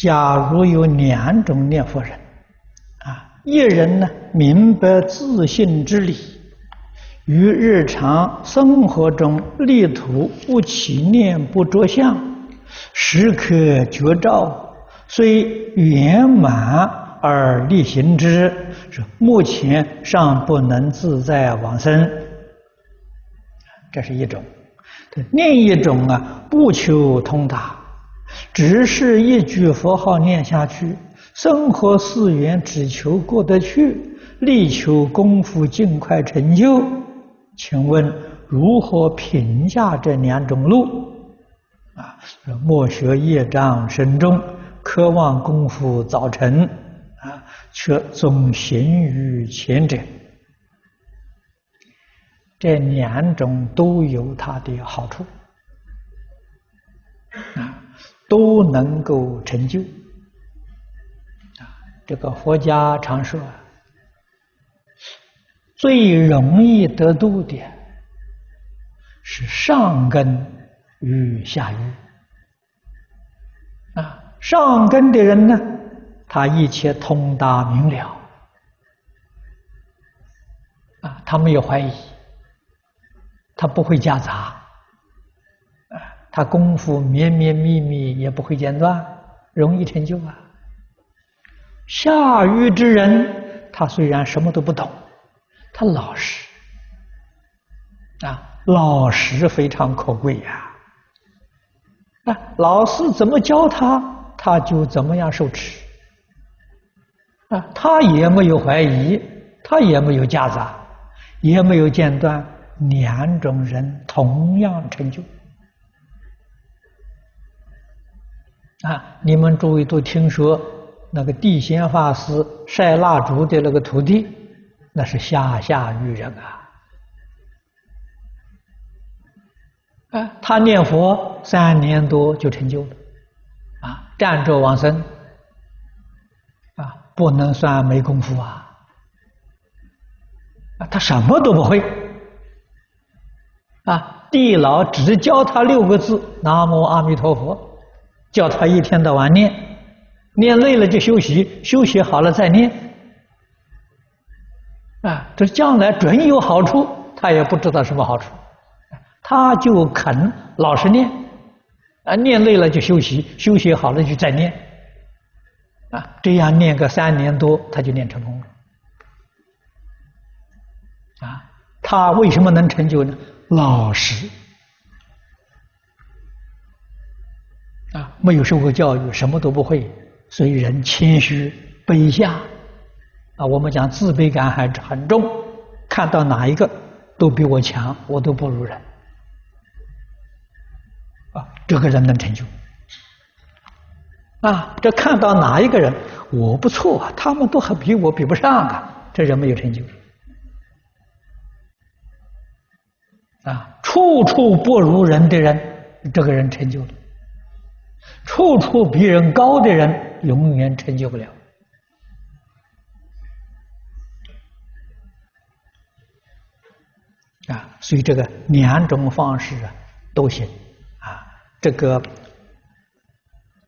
假如有两种念佛人，啊，一人呢明白自性之理，于日常生活中力图不起念不着相，时刻觉照，虽圆满而力行之，是目前尚不能自在往生。这是一种。另一种啊，不求通达，只是一句佛号念下去，生活事缘只求过得去，力求功夫尽快成就。请问如何评价这两种路？啊，莫学业障深重，渴望功夫早成，啊，却总行于前者。这两种都有它的好处，不能够成就。啊，这个佛家常说，最容易得度的是上根与下愚。啊，上根的人呢，他一切通达明了，啊，他没有怀疑。他不会夹杂，他功夫绵绵密密也不会间断，容易成就啊。下愚之人，他虽然什么都不懂，他老实，啊，老实非常可贵呀。啊，老师怎么教他，他就怎么样受持，啊，他也没有怀疑，他也没有夹杂，也没有间断。两种人同样成就啊！你们诸位都听说那个地仙法师晒蜡烛的那个徒弟，那是下下愚人啊！啊，他念佛三年多就成就了，啊，站着往生，啊，不能算没功夫啊！啊，他什么都不会。啊！地老只教他六个字“南无阿弥陀佛”，叫他一天到晚念，念累了就休息，休息好了再念。啊，这将来准有好处，他也不知道什么好处，他就肯老实念，啊，念累了就休息，休息好了就再念，啊，这样念个三年多，他就念成功了。啊，他为什么能成就呢？老实没有受过教育，什么都不会，所以人谦虚卑下啊。我们讲自卑感还很重，看到哪一个都比我强，我都不如人啊。这个人能成就啊？这看到哪一个人我不错，他们都还比我比不上啊，这人没有成就。啊，处处不如人的人，这个人成就了；处处比人高的人，永远成就不了。啊，所以这个两种方式啊都行。啊，这个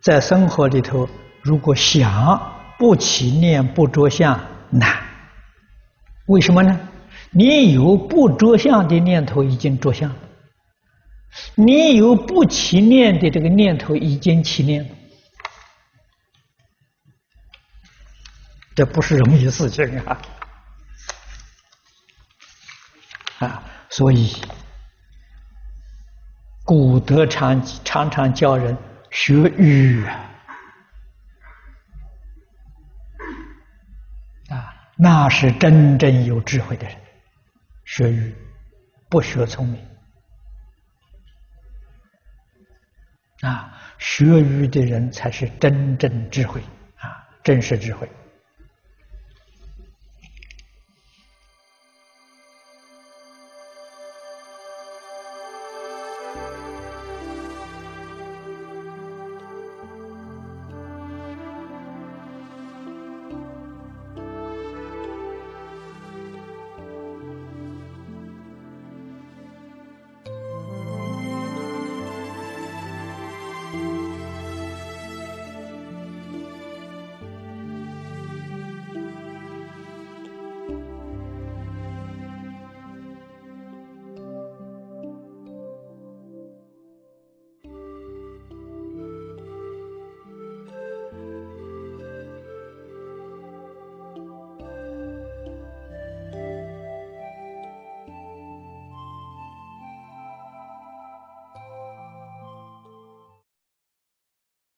在生活里头，如果想不起念不着相难，为什么呢？你有不着相的念头已经着相，你有不起念的这个念头已经起念了，这不是容易事情啊！啊，所以古德常常常教人学愚啊。啊，那是真正有智慧的人。学愚，不学聪明啊！学愚的人才是真正智慧啊，真实智慧。